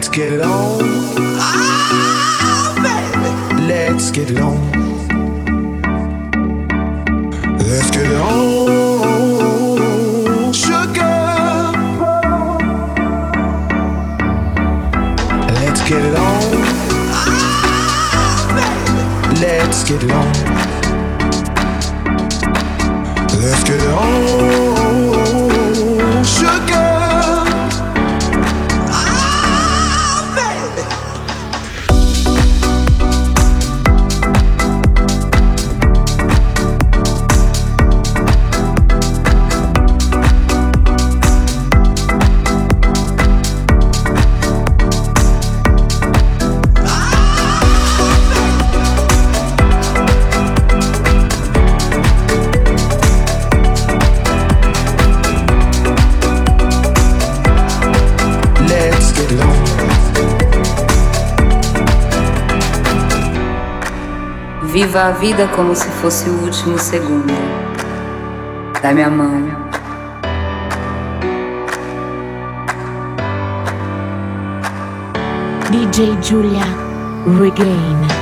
Let's get it on. Ah, baby. Let's get it on. Viva a vida como se fosse o último segundo. Dá-me a mão. DJ Julia Regain.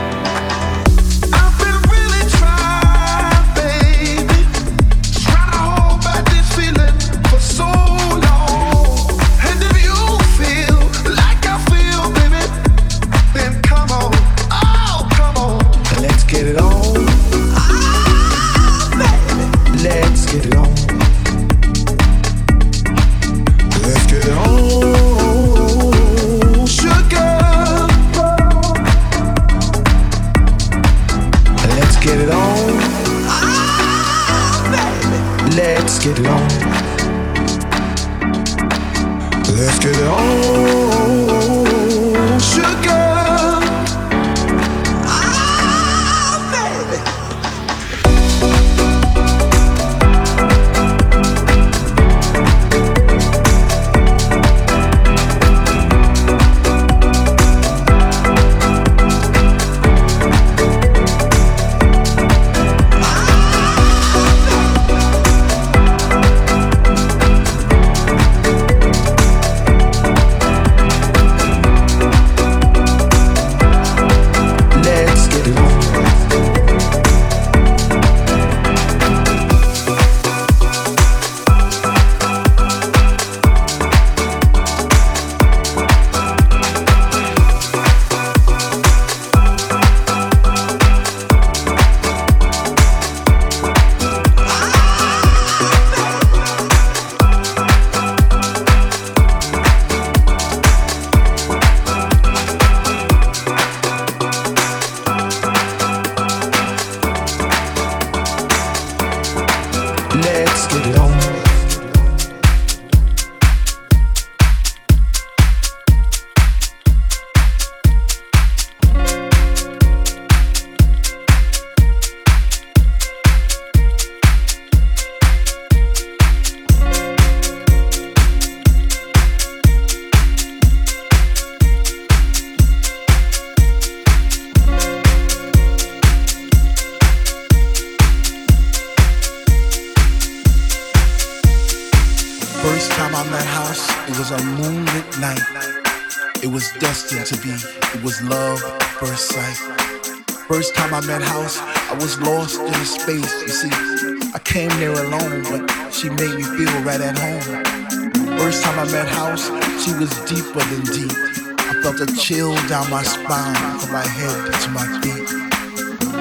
Chill down my spine from my head to my feet.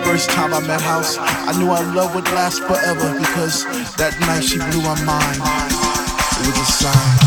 First time I met House, I knew our love would last forever because that night she blew my mind. It was a sign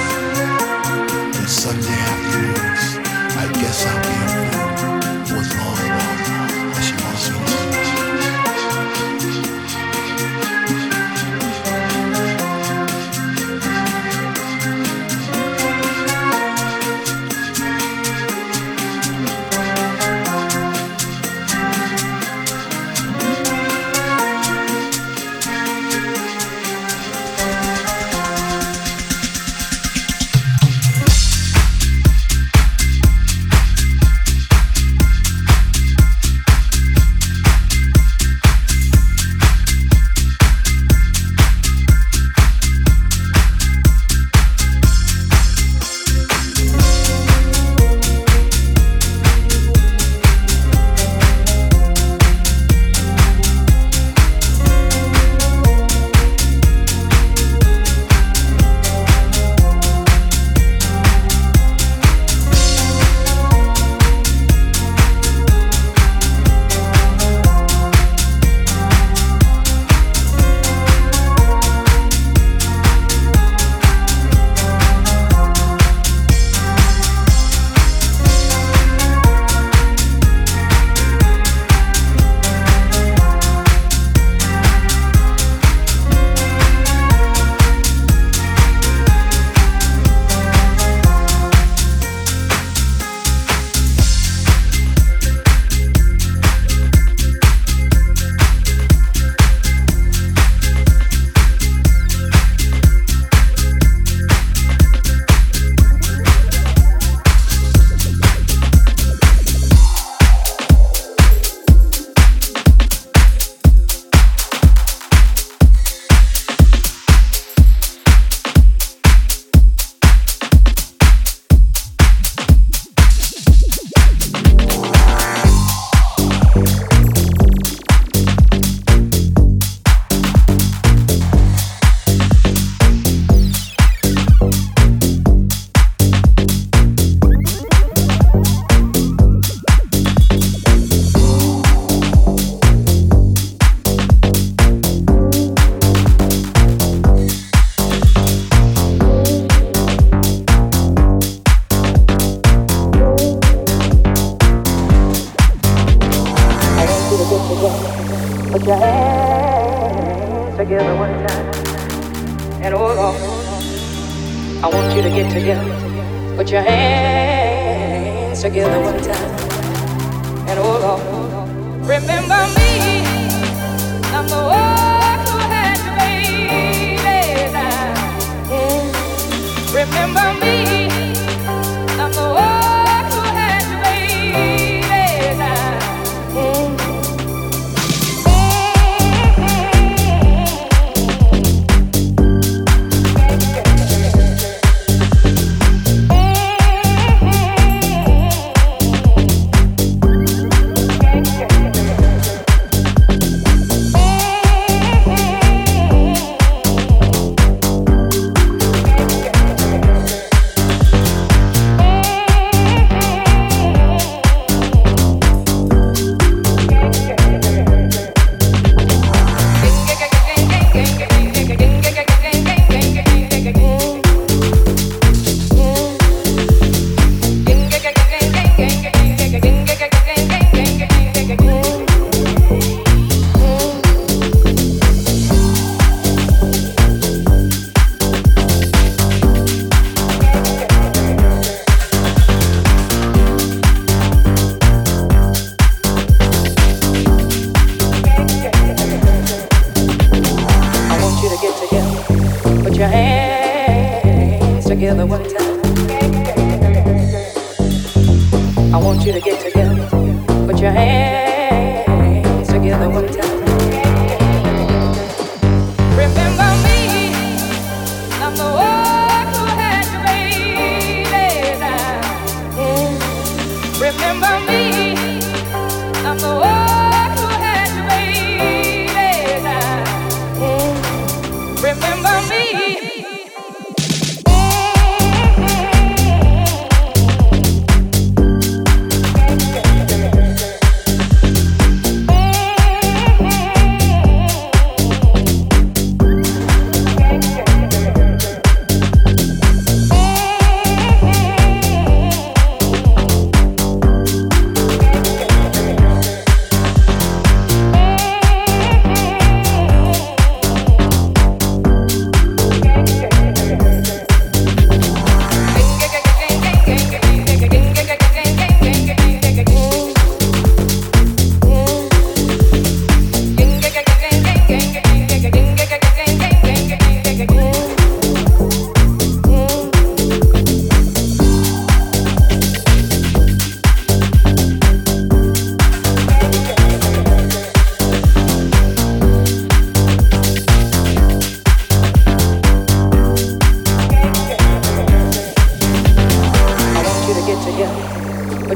Sunday afternoons. I guess I'll be a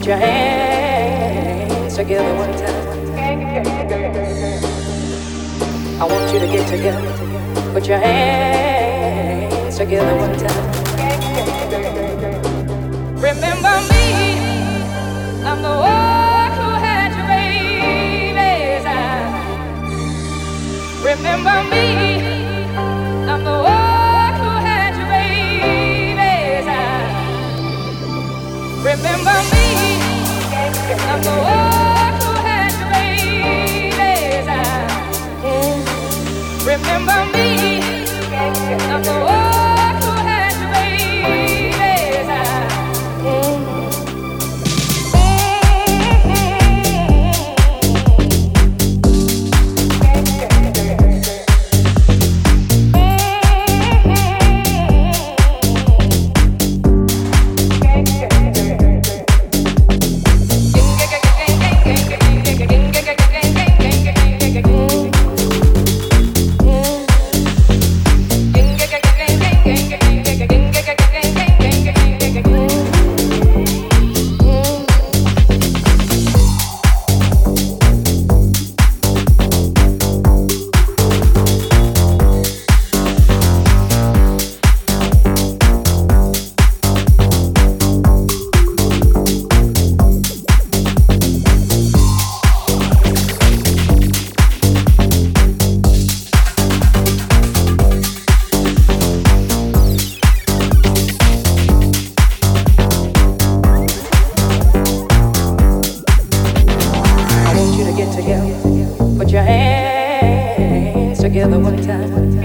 Put your hands together one time. I want you to get together. Put your hands together one time. Remember me. I'm the one who had your baby's. Remember me. I'm the one. who had your babies. Remember me. Remember me of the together one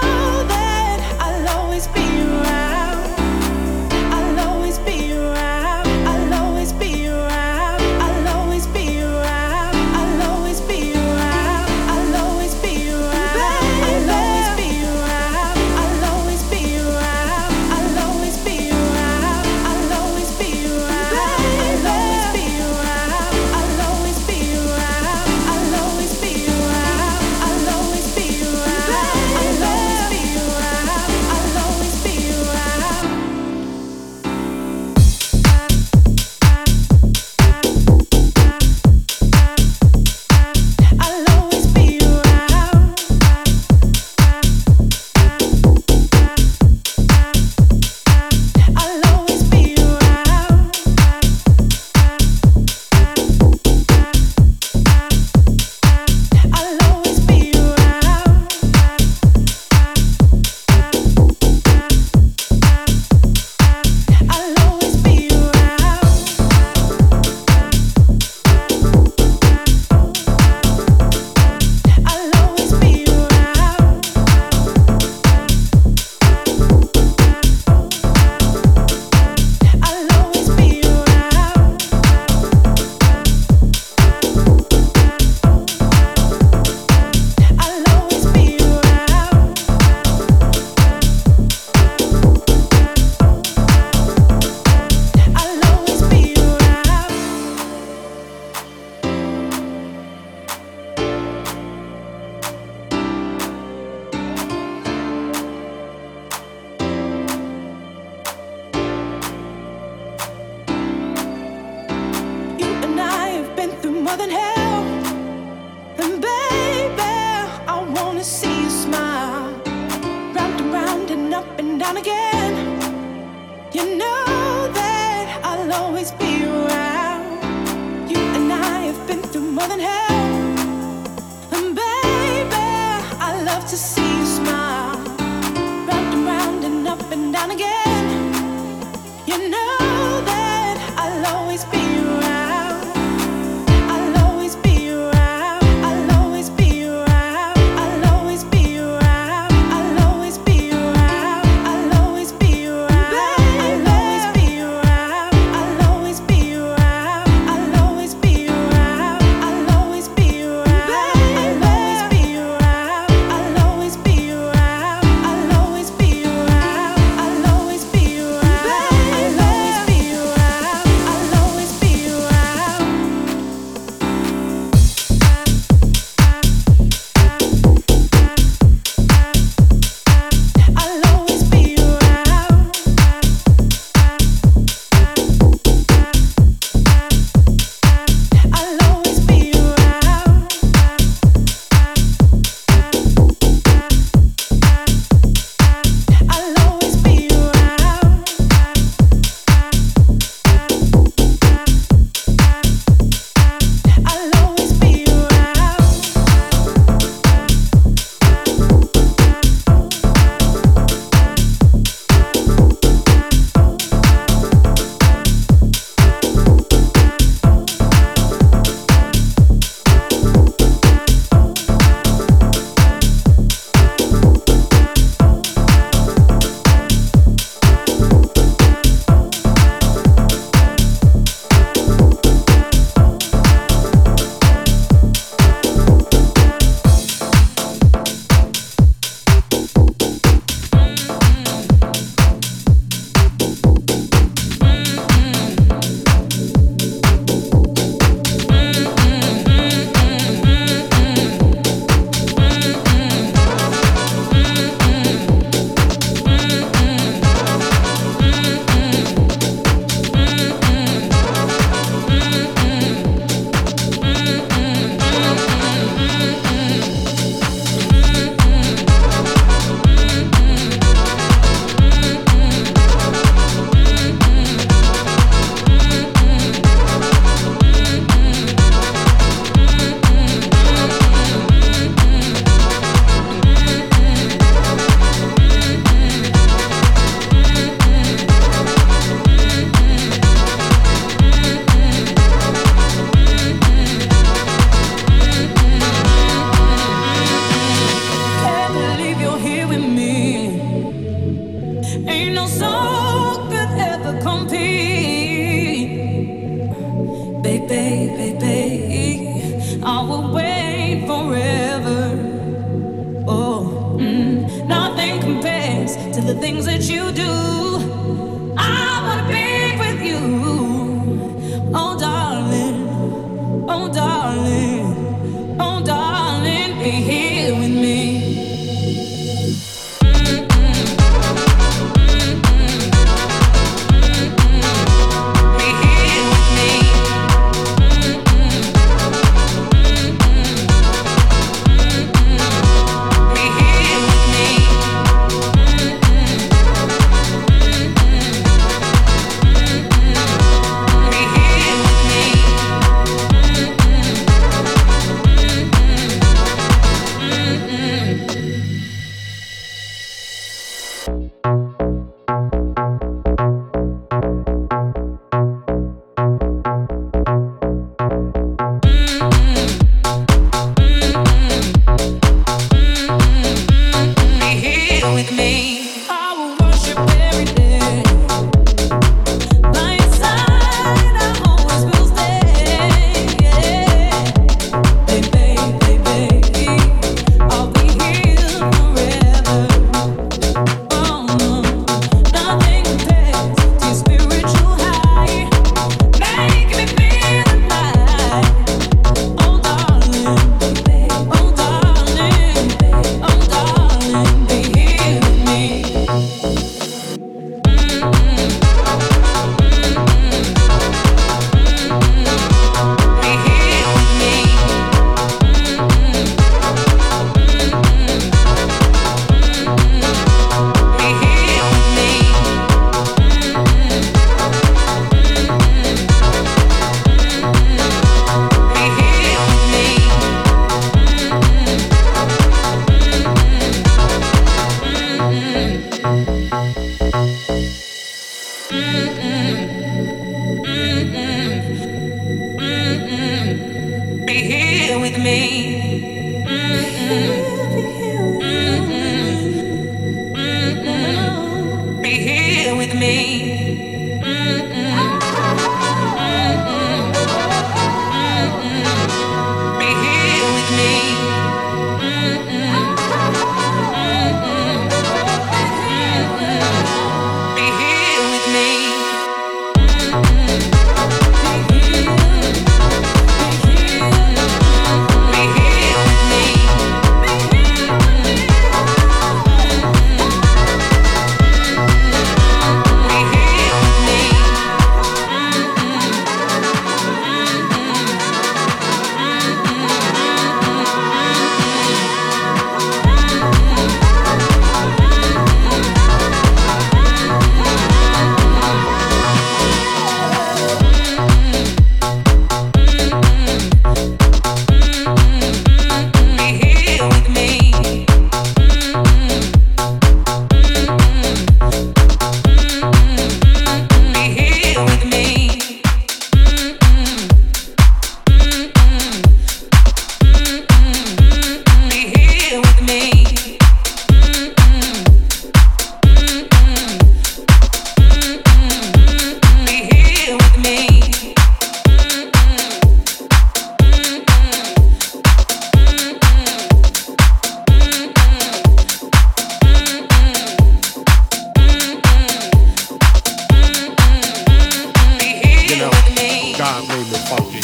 God made me funky.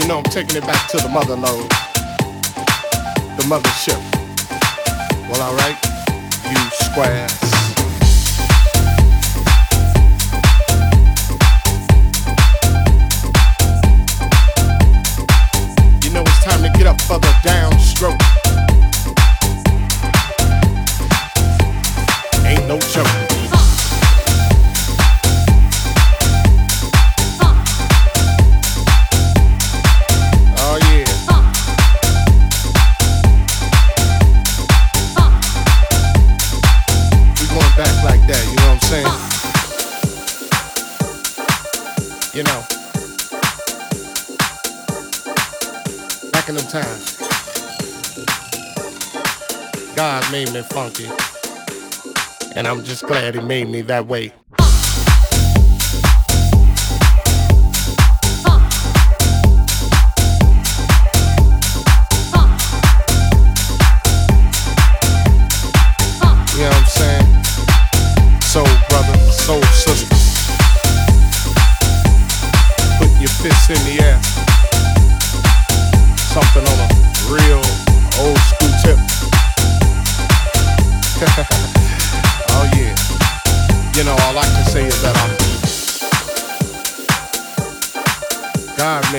You know, I'm taking it back to the motherlode, the mothership. Well, alright, you square. made me funky. And I'm just glad he made me that way. You know what I'm saying? Brother. Put your fists in the air.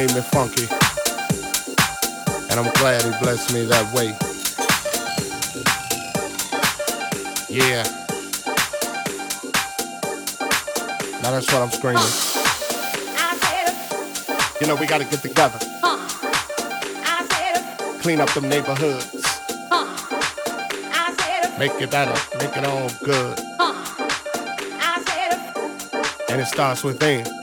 Made me funky. And I'm glad he blessed me that way. Yeah. Now that's what I'm screaming. You know, we gotta get together. Clean up them neighborhoods. Make it better, make it all good. And it starts within.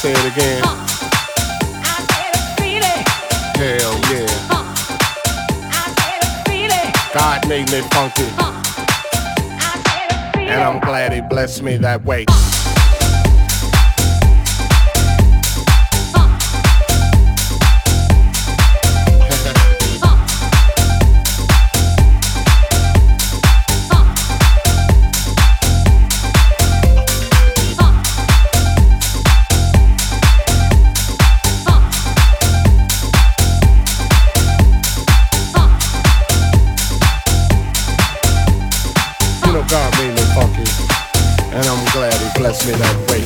say it again? Hell yeah. God made me funky. And I'm glad he blessed me that way. Me that way.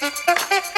Thank you.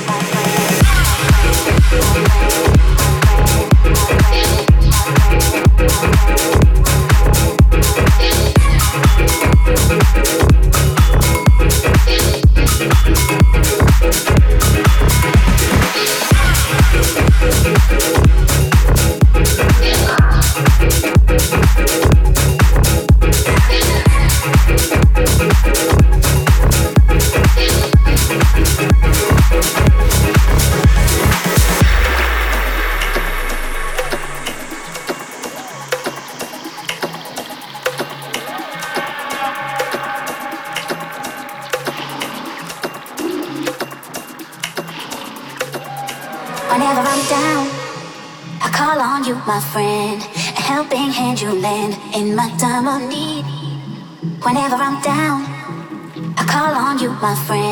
Thank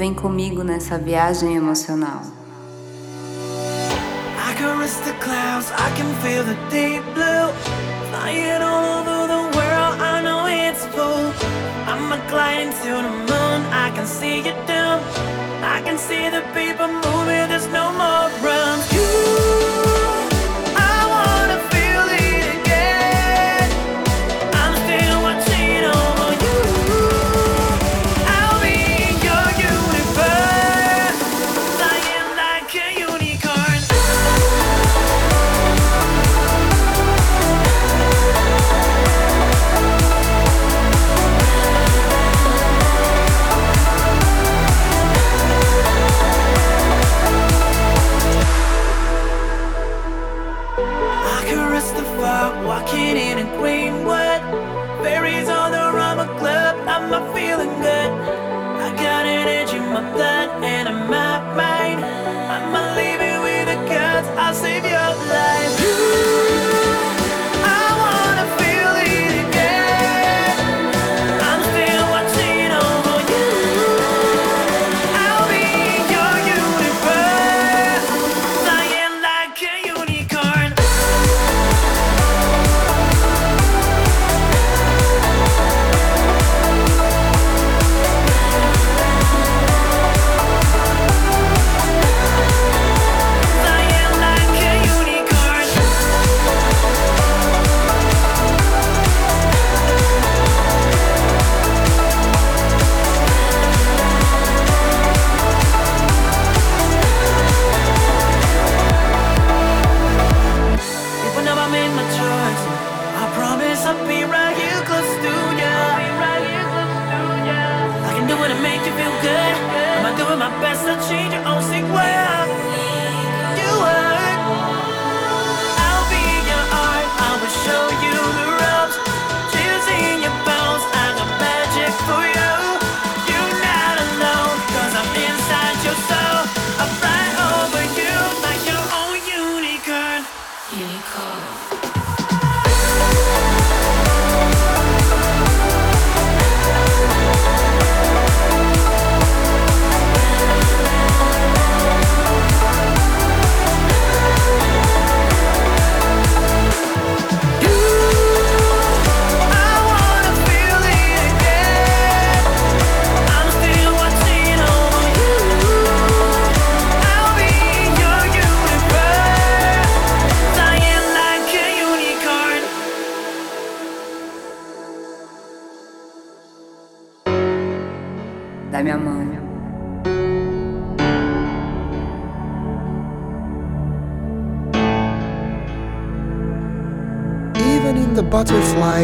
vem comigo nessa viagem emocional.